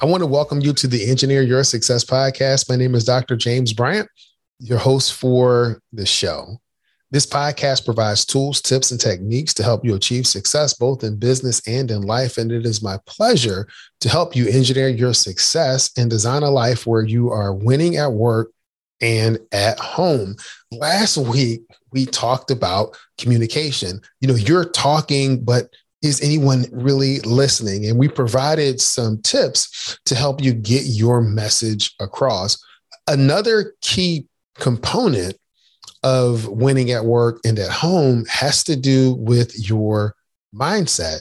I want to welcome you to the Engineer Your Success podcast. My name is Dr. James Bryant, your host for the show. This podcast provides tools, tips, and techniques to help you achieve success both in business and in life. And it is my pleasure to help you engineer your success and design a life where you are winning at work and at home. Last week, we talked about communication. You know, you're talking, but is anyone really listening? And we provided some tips to help you get your message across. Another key component of winning at work and at home has to do with your mindset.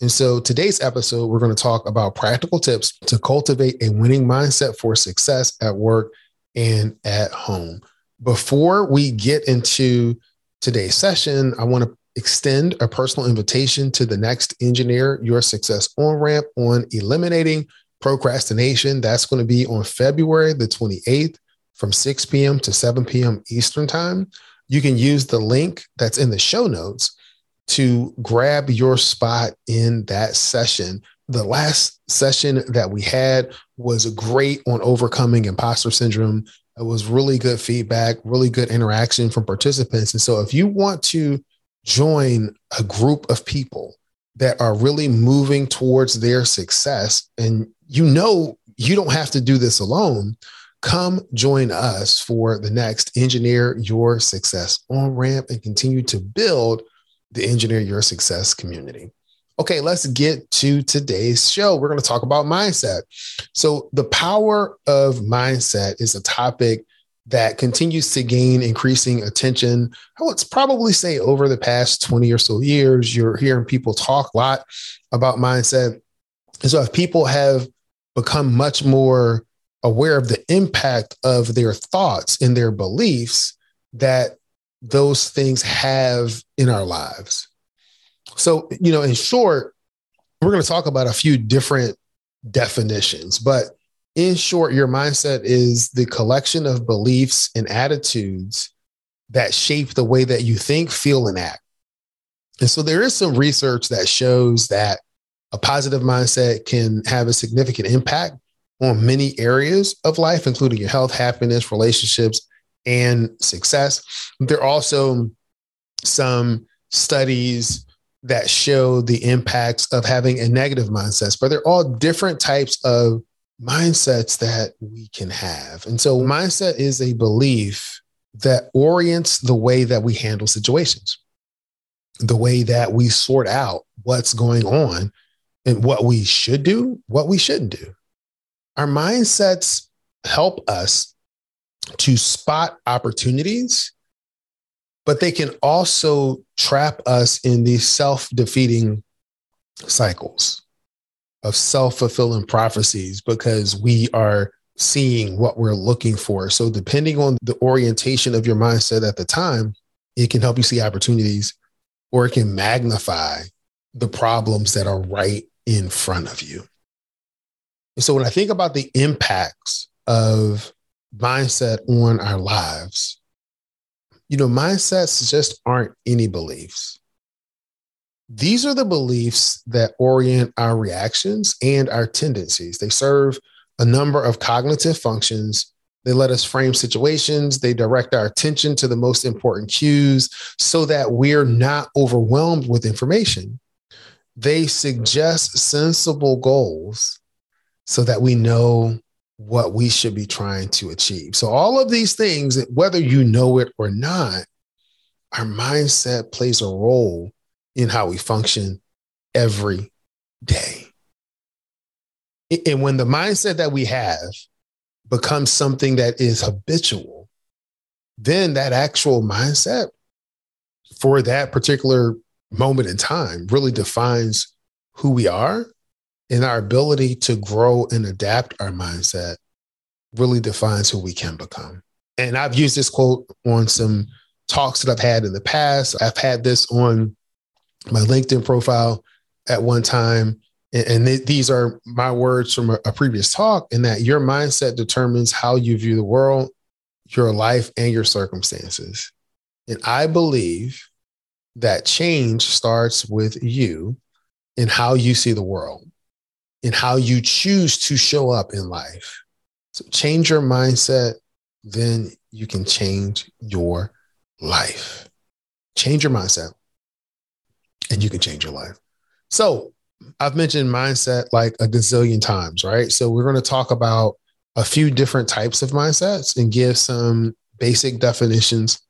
And so today's episode, we're going to talk about practical tips to cultivate a winning mindset for success at work and at home. Before we get into today's session, I want to extend a personal invitation to the next Engineer Your Success on ramp on eliminating procrastination. That's going to be on February the 28th from 6 p.m. to 7 p.m. Eastern Time. You can use the link that's in the show notes to grab your spot in that session. The last session that we had was great on overcoming imposter syndrome. It was really good feedback, really good interaction from participants. And so, if you want to join a group of people that are really moving towards their success, and you know you don't have to do this alone, Come join us for the next Engineer Your Success on ramp and continue to build the Engineer Your Success community. Okay, let's get to today's show. We're going to talk about mindset. So, the power of mindset is a topic that continues to gain increasing attention. I would probably say over the past 20 or so years, you're hearing people talk a lot about mindset. And so, if people have become much more aware of the impact of their thoughts and their beliefs that those things have in our lives. So, you know, in short, we're going to talk about a few different definitions, but in short, your mindset is the collection of beliefs and attitudes that shape the way that you think, feel, and act. And so there is some research that shows that a positive mindset can have a significant impact on many areas of life, including your health, happiness, relationships, and success. There are also some studies that show the impacts of having a negative mindset, but they're all different types of mindsets that we can have. And so, mindset is a belief that orients the way that we handle situations, the way that we sort out what's going on and what we should do, what we shouldn't do our mindsets help us to spot opportunities, but they can also trap us in these self defeating cycles of self fulfilling prophecies because we are seeing what we're looking for. So, depending on the orientation of your mindset at the time, it can help you see opportunities or it can magnify the problems that are right in front of you. And So when I think about the impacts of mindset on our lives, you know, mindsets just aren't any beliefs. These are the beliefs that orient our reactions and our tendencies. They serve a number of cognitive functions. They let us frame situations. They direct our attention to the most important cues so that we're not overwhelmed with information. They suggest sensible goals so that we know what we should be trying to achieve. So, all of these things, whether you know it or not, our mindset plays a role in how we function every day. And when the mindset that we have becomes something that is habitual, then that actual mindset for that particular moment in time really defines who we are And our ability to grow and adapt our mindset really defines who we can become. And I've used this quote on some talks that I've had in the past. I've had this on my LinkedIn profile at one time. And, th- these are my words from a, a previous talk, in that your mindset determines how you view the world, your life, and your circumstances. And I believe that change starts with you in how you see the world, in how you choose to show up in life. So change your mindset, then you can change your life. Change your mindset, and you can change your life. So I've mentioned mindset like a gazillion times, right? So we're going to talk about a few different types of mindsets and give some basic definitions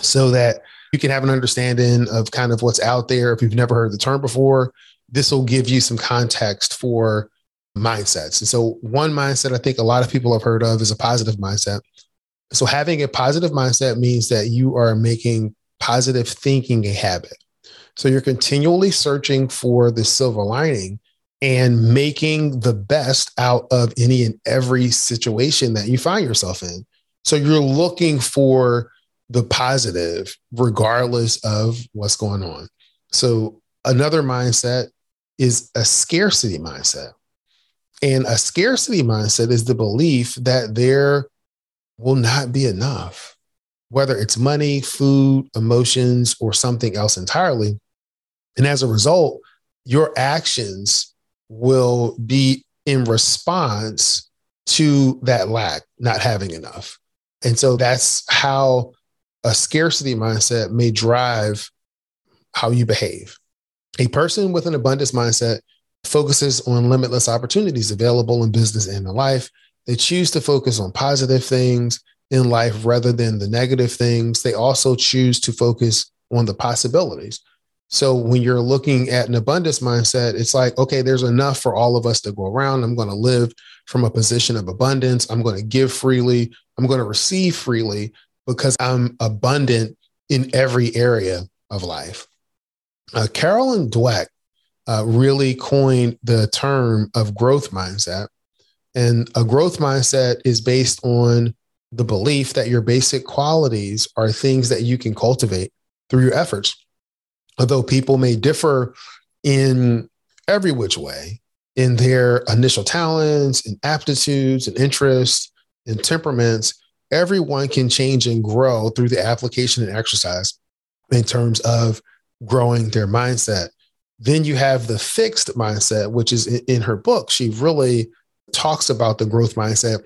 so that you can have an understanding of kind of what's out there. If you've never heard the term before, this will give you some context for mindsets. And so, one mindset I think a lot of people have heard of is a positive mindset. So, having a positive mindset means that you are making positive thinking a habit. So you're continually searching for the silver lining and making the best out of any and every situation that you find yourself in. So you're looking for the positive regardless of what's going on. So another mindset is a scarcity mindset. And a scarcity mindset is the belief that there will not be enough, whether it's money, food, emotions, or something else entirely. And as a result, your actions will be in response to that lack, not having enough. And so that's how a scarcity mindset may drive how you behave. A person with an abundance mindset focuses on limitless opportunities available in business and in life. They choose to focus on positive things in life rather than the negative things. They also choose to focus on the possibilities. So when you're looking at an abundance mindset, it's like, okay, there's enough for all of us to go around. I'm going to live from a position of abundance. I'm going to give freely. I'm going to receive freely because I'm abundant in every area of life. Uh, Carolyn Dweck uh, really coined the term of growth mindset. And a growth mindset is based on the belief that your basic qualities are things that you can cultivate through your efforts although people may differ in every which way in their initial talents and aptitudes and interests and temperaments, everyone can change and grow through the application and exercise in terms of growing their mindset. Then you have the fixed mindset, which is in, her book. She really talks about the growth mindset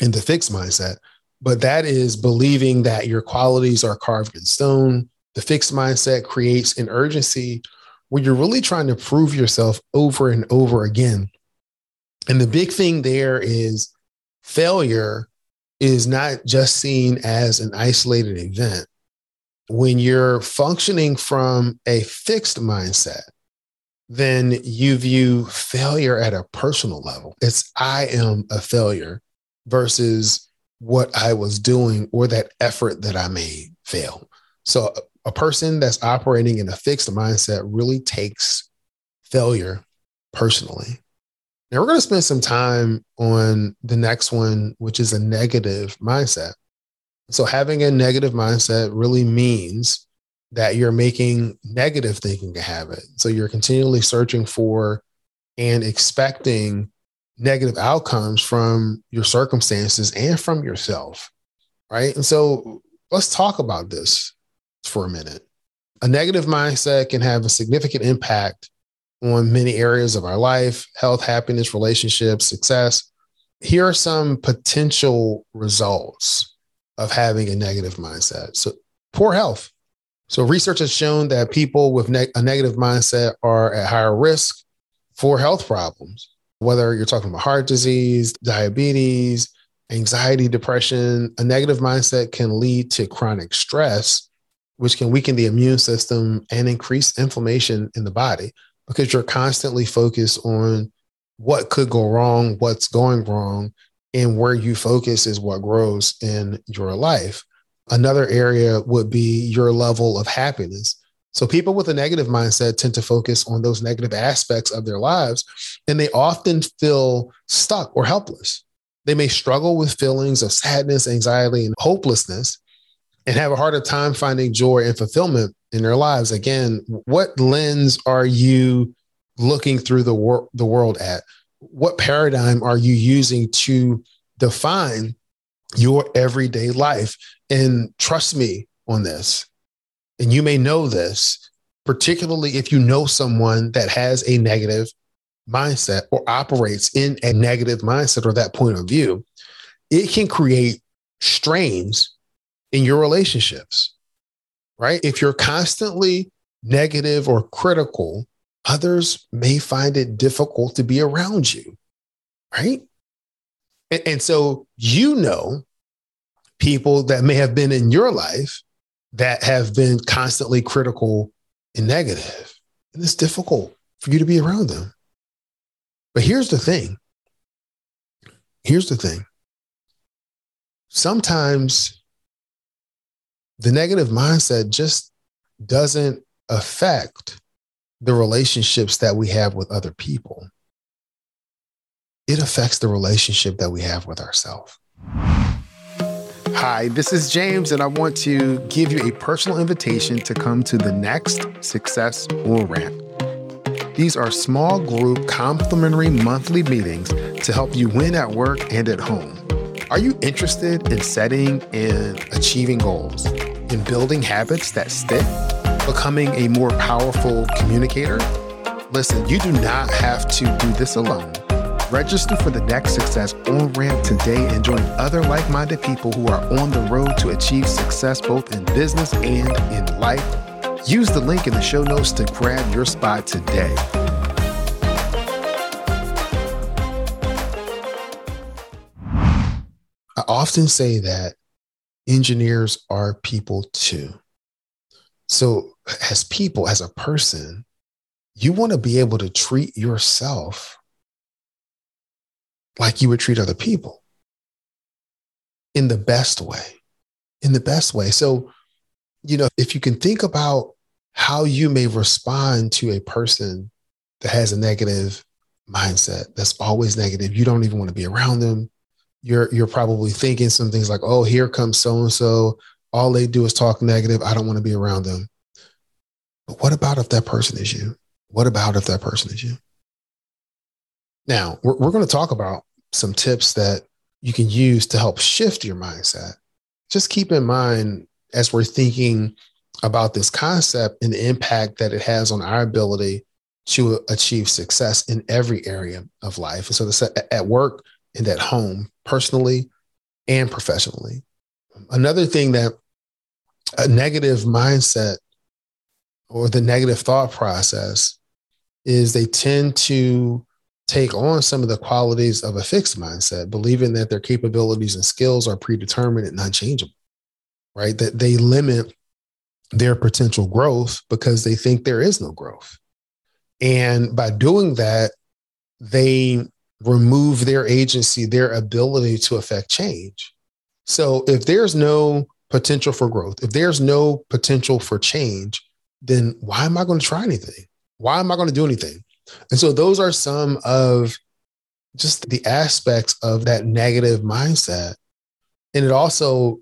and the fixed mindset, but that is believing that your qualities are carved in stone, the fixed mindset creates an urgency where you're really trying to prove yourself over and over again. And the big thing there is failure is not just seen as an isolated event. When you're functioning from a fixed mindset, then you view failure at a personal level. It's I am a failure versus what I was doing or that effort that I made fail. So a person that's operating in a fixed mindset really takes failure personally. Now, we're going to spend some time on the next one, which is a negative mindset. So, having a negative mindset really means that you're making negative thinking a habit. So, you're continually searching for and expecting negative outcomes from your circumstances and from yourself. Right. And so, let's talk about this for a minute. A negative mindset can have a significant impact on many areas of our life health, happiness, relationships, success. Here are some potential results of having a negative mindset. So, poor health. So, research has shown that people with ne- a negative mindset are at higher risk for health problems, whether you're talking about heart disease, diabetes, anxiety, depression. A negative mindset can lead to chronic stress which can weaken the immune system and increase inflammation in the body because you're constantly focused on what could go wrong, what's going wrong, and where you focus is what grows in your life. Another area would be your level of happiness. So people with a negative mindset tend to focus on those negative aspects of their lives, and they often feel stuck or helpless. They may struggle with feelings of sadness, anxiety, and hopelessness, and have a harder time finding joy and fulfillment in their lives. Again, what lens are you looking through the, wor- the world at? What paradigm are you using to define your everyday life? And trust me on this, and you may know this, particularly if you know someone that has a negative mindset or operates in a negative mindset or that point of view, it can create strains in your relationships, right? If you're constantly negative or critical, others may find it difficult to be around you, right? And, and so you know people that may have been in your life that have been constantly critical and negative, and it's difficult for you to be around them. But here's the thing. Here's the thing. Sometimes the negative mindset just doesn't affect the relationships that we have with other people. It affects the relationship that we have with ourselves. Hi, this is James, and I want to give you a personal invitation to come to the next Success on Ramp. These are small group complimentary monthly meetings to help you win at work and at home. Are you interested in setting and achieving goals, in building habits that stick, becoming a more powerful communicator? Listen, you do not have to do this alone. Register for the next Success on Ramp today and join other like minded people who are on the road to achieve success both in business and in life. Use the link in the show notes to grab your spot today. Often say that engineers are people too. So, as people, as a person, you want to be able to treat yourself like you would treat other people in the best way, in the best way. So, you know, if you can think about how you may respond to a person that has a negative mindset, that's always negative, you don't even want to be around them. You're you're probably thinking some things like, "Oh, here comes so and so. All they do is talk negative. I don't want to be around them." But what about if that person is you? What about if that person is you? Now, we're, we're going to talk about some tips that you can use to help shift your mindset. Just keep in mind as we're thinking about this concept and the impact that it has on our ability to achieve success in every area of life. And so this at work and at home, personally and professionally. Another thing that a negative mindset or the negative thought process is they tend to take on some of the qualities of a fixed mindset, believing that their capabilities and skills are predetermined and unchangeable, right? That they limit their potential growth because they think there is no growth. And by doing that, they remove their agency, their ability to affect change. So if there's no potential for growth, if there's no potential for change, then why am I going to try anything? Why am I going to do anything? And so those are some of just the aspects of that negative mindset. And it also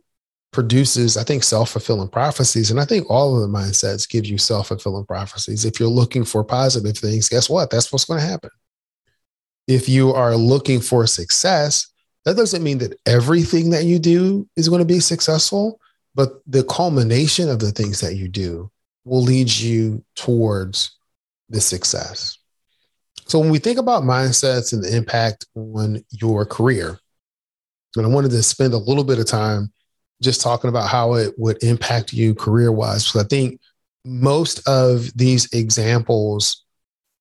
produces, I think, self fulfilling prophecies. And I think all of the mindsets give you self fulfilling prophecies. If you're looking for positive things, guess what? That's what's going to happen. If you are looking for success, that doesn't mean that everything that you do is going to be successful, but the culmination of the things that you do will lead you towards the success. So when we think about mindsets and the impact on your career, and I wanted to spend a little bit of time just talking about how it would impact you career wise. Because I think most of these examples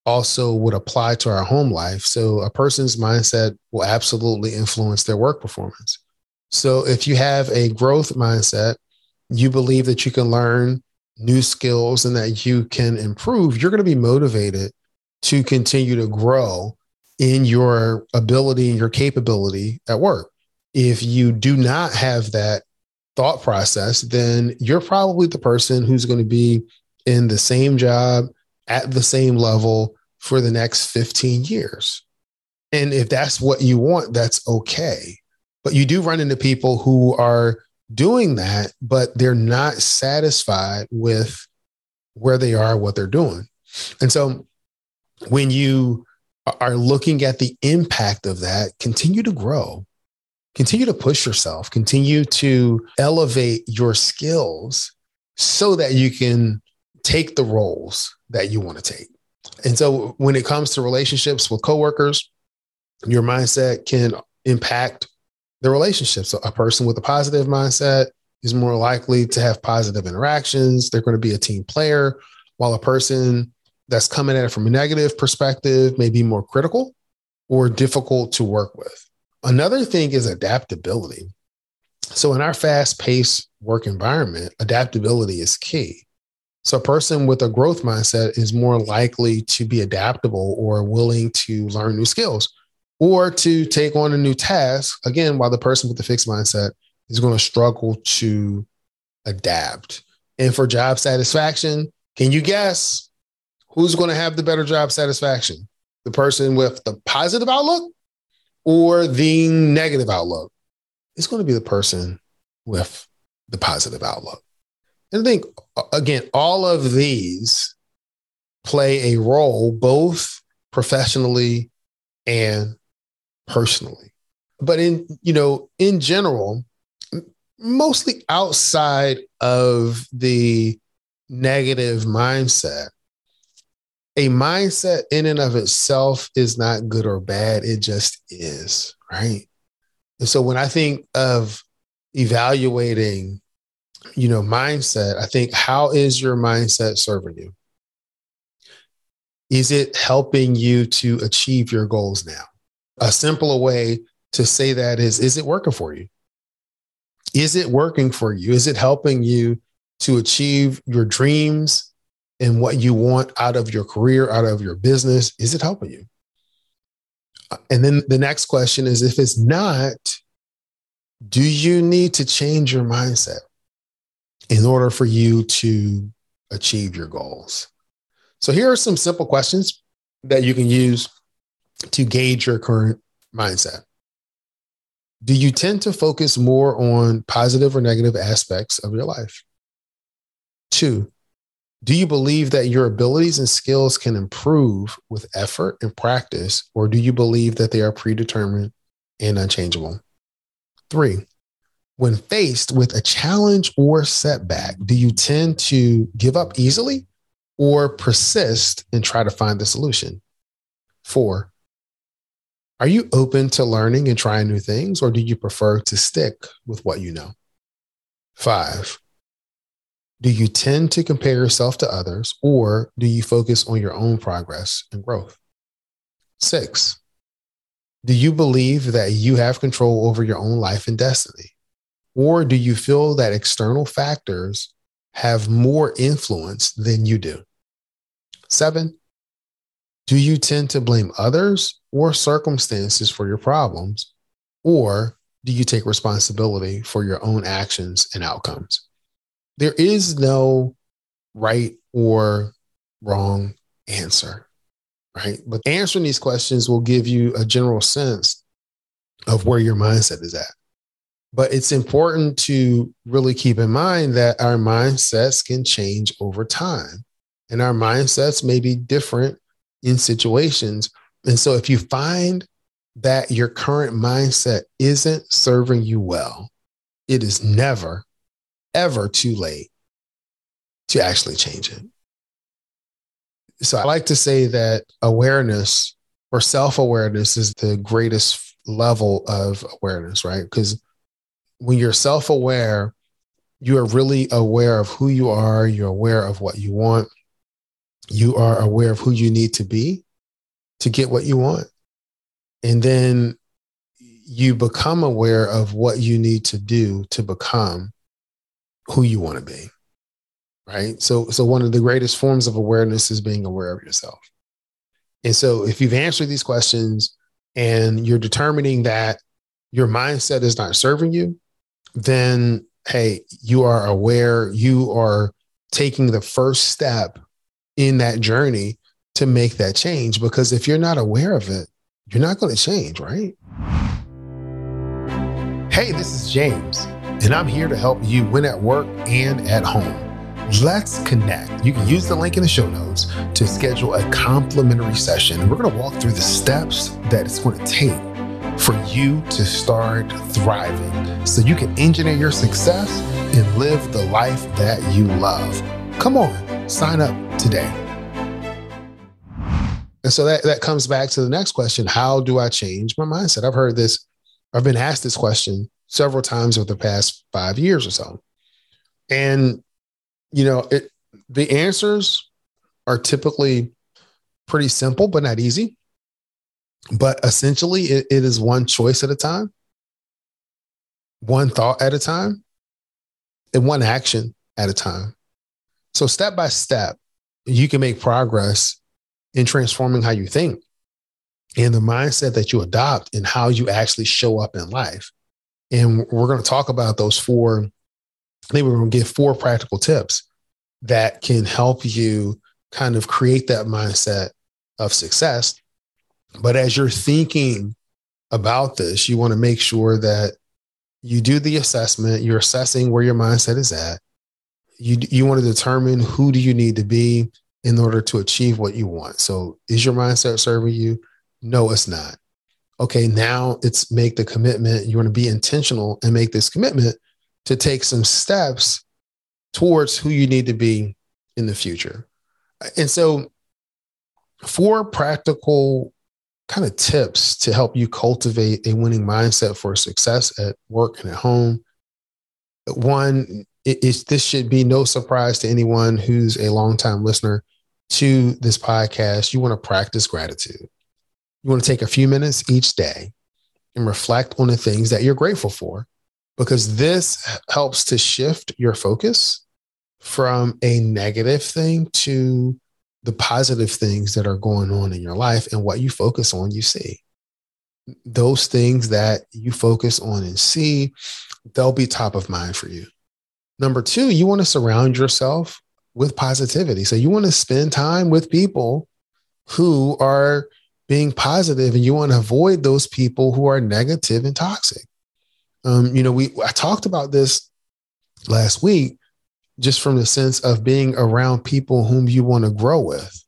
also would apply to our home life. So a person's mindset will absolutely influence their work performance. So if you have a growth mindset, you believe that you can learn new skills and that you can improve, you're going to be motivated to continue to grow in your ability and your capability at work. If you do not have that thought process, then you're probably the person who's going to be in the same job at the same level for the next 15 years. And if that's what you want, that's okay. But you do run into people who are doing that, but they're not satisfied with where they are, what they're doing. And so when you are looking at the impact of that, continue to grow, continue to push yourself, continue to elevate your skills so that you can take the roles that you want to take. And so when it comes to relationships with coworkers, your mindset can impact the relationship. So a person with a positive mindset is more likely to have positive interactions. They're going to be a team player, while a person that's coming at it from a negative perspective may be more critical or difficult to work with. Another thing is adaptability. So in our fast-paced work environment, adaptability is key. So a person with a growth mindset is more likely to be adaptable or willing to learn new skills or to take on a new task. Again, while the person with the fixed mindset is going to struggle to adapt. And for job satisfaction, can you guess who's going to have the better job satisfaction? The person with the positive outlook or the negative outlook? It's going to be the person with the positive outlook. And I think, uh, again, all of these play a role both professionally and personally. But in, you know, in general, mostly outside of the negative mindset, a mindset in and of itself is not good or bad. It just is, right? And so when I think of evaluating, you know, mindset, I think, how is your mindset serving you? Is it helping you to achieve your goals now? A simpler way to say that is is it working for you? Is it working for you? Is it helping you to achieve your dreams and what you want out of your career, out of your business? Is it helping you? And then the next question is if it's not, do you need to change your mindset in order for you to achieve your goals? So here are some simple questions that you can use to gauge your current mindset. Do you tend to focus more on positive or negative aspects of your life? Two, do you believe that your abilities and skills can improve with effort and practice, or do you believe that they are predetermined and unchangeable? Three, when faced with a challenge or setback, do you tend to give up easily or persist and try to find the solution? Four, are you open to learning and trying new things, or do you prefer to stick with what you know? Five, do you tend to compare yourself to others, or do you focus on your own progress and growth? Six, do you believe that you have control over your own life and destiny? Or do you feel that external factors have more influence than you do? Seven, do you tend to blame others or circumstances for your problems? Or do you take responsibility for your own actions and outcomes? There is no right or wrong answer, right? But answering these questions will give you a general sense of where your mindset is at. But it's important to really keep in mind that our mindsets can change over time, and our mindsets may be different in situations. And so if you find that your current mindset isn't serving you well, it is never, ever too late to actually change it. So I like to say that awareness or self awareness is the greatest level of awareness, right? Because when you're self aware, you are really aware of who you are, you're aware of what you want, you are aware of who you need to be to get what you want. And then you become aware of what you need to do to become who you want to be. Right. So, so one of the greatest forms of awareness is being aware of yourself. And so if you've answered these questions and you're determining that your mindset is not serving you, then hey, you are aware, you are taking the first step in that journey to make that change. Because if you're not aware of it, you're not going to change, right? Hey, this is James, and I'm here to help you win at work and at home. Let's connect. You can use the link in the show notes to schedule a complimentary session. We're going to walk through the steps that it's going to take for you to start thriving so you can engineer your success and live the life that you love. Come on, sign up today. And so that, that comes back to the next question How do I change my mindset? I've heard this, I've been asked this question several times over the past five years or so. And you know, it the answers are typically pretty simple, but not easy. But essentially, it, it is one choice at a time, one thought at a time, and one action at a time. So, step by step, you can make progress in transforming how you think and the mindset that you adopt and how you actually show up in life. And we're going to talk about those four I think we're going to give four practical tips that can help you kind of create that mindset of success. But as you're thinking about this, you want to make sure that you do the assessment, you're assessing where your mindset is at. You, you want to determine who do you need to be in order to achieve what you want. So is your mindset serving you? No, it's not. Okay, now it's make the commitment. You want to be intentional and make this commitment to take some steps towards who you need to be in the future. And so, four practical kind of tips to help you cultivate a winning mindset for success at work and at home. One is this should be no surprise to anyone who's a longtime listener to this podcast. You want to practice gratitude. You want to take a few minutes each day and reflect on the things that you're grateful for because this helps to shift your focus from a negative thing to the positive things that are going on in your life and what you focus on, you see. Those things that you focus on and see, they'll be top of mind for you. Number two, you want to surround yourself with positivity. So you want to spend time with people who are being positive and you want to avoid those people who are negative and toxic. Um, you know, we I talked about this last week, just from the sense of being around people whom you want to grow with,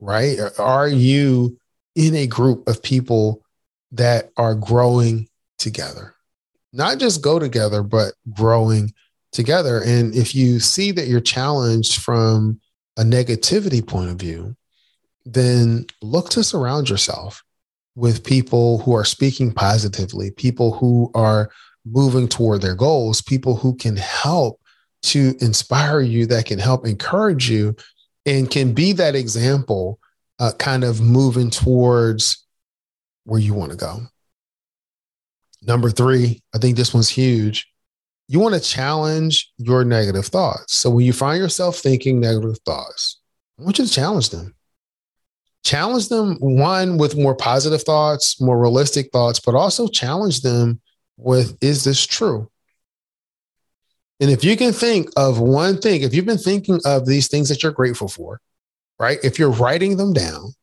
right? Are you in a group of people that are growing together? Not just go together, but growing together. And if you see that you're challenged from a negativity point of view, then look to surround yourself with people who are speaking positively, people who are moving toward their goals, people who can help to inspire you, that can help encourage you, and can be that example, uh, kind of moving towards where you want to go. Number three, I think this one's huge. You want to challenge your negative thoughts. So when you find yourself thinking negative thoughts, I want you to challenge them. Challenge them, one, with more positive thoughts, more realistic thoughts, but also challenge them with is this true? And if you can think of one thing, if you've been thinking of these things that you're grateful for, right? If you're writing them down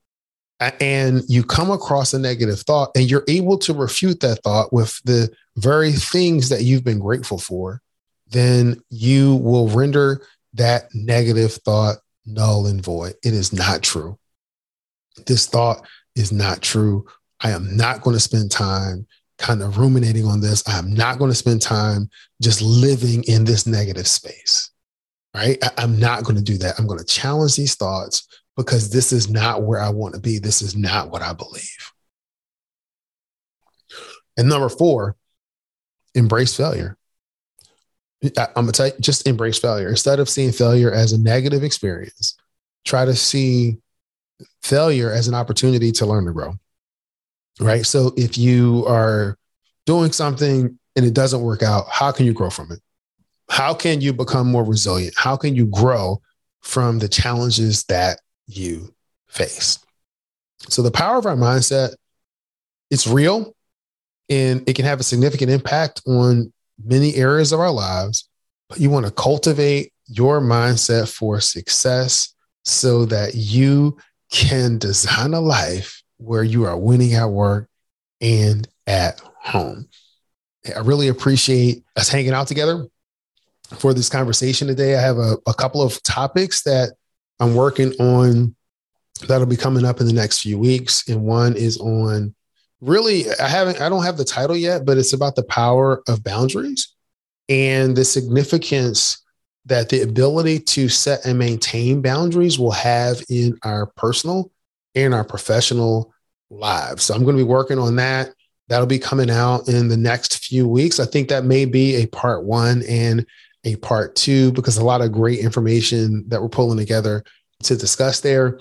and you come across a negative thought and you're able to refute that thought with the very things that you've been grateful for, then you will render that negative thought null and void. It is not true. This thought is not true. I am not going to spend time kind of ruminating on this. I'm not going to spend time just living in this negative space, right? I, am not going to do that. I'm going to challenge these thoughts because this is not where I want to be. This is not what I believe. And number four, embrace failure. I, I'm going to tell you, just embrace failure. Instead of seeing failure as a negative experience, try to see failure as an opportunity to learn to grow right? So if you are doing something and it doesn't work out, how can you grow from it? How can you become more resilient? How can you grow from the challenges that you face? So the power of our mindset, it's real and it can have a significant impact on many areas of our lives. But you want to cultivate your mindset for success so that you can design a life where you are winning at work and at home. I really appreciate us hanging out together for this conversation today. I have a, a couple of topics that I'm working on that'll be coming up in the next few weeks. And one is on really, I haven't, I don't have the title yet, but it's about the power of boundaries and the significance that the ability to set and maintain boundaries will have in our personal and our professional lives. So I'm going to be working on that. That'll be coming out in the next few weeks. I think that may be a part one and a part two because a lot of great information that we're pulling together to discuss there.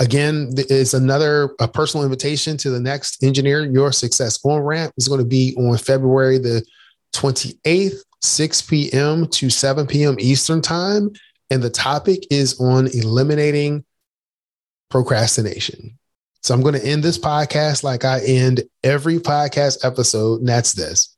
Again, is another a personal invitation to the next Engineer Your Success on ramp is going to be on February the 28th, 6 p.m. to 7 p.m. Eastern time. And the topic is on eliminating procrastination. So I'm going to end this podcast like I end every podcast episode, and that's this.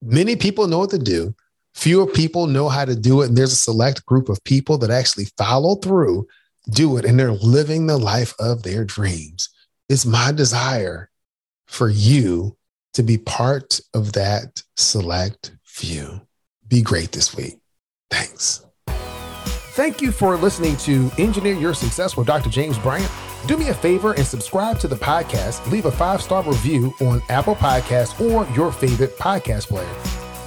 Many people know what to do. Fewer people know how to do it. And there's a select group of people that actually follow through, do it, and they're living the life of their dreams. It's my desire for you to be part of that select few. Be great this week. Thanks. Thank you for listening to Engineer Your Success with Dr. James Bryant. Do me a favor and subscribe to the podcast. Leave a five star review on Apple Podcasts or your favorite podcast player.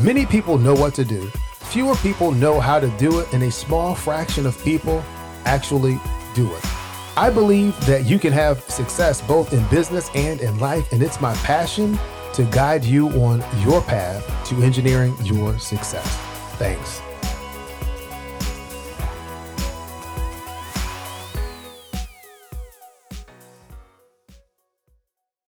Many people know what to do, fewer people know how to do it, and a small fraction of people actually do it. I believe that you can have success both in business and in life, and it's my passion to guide you on your path to engineering your success. Thanks.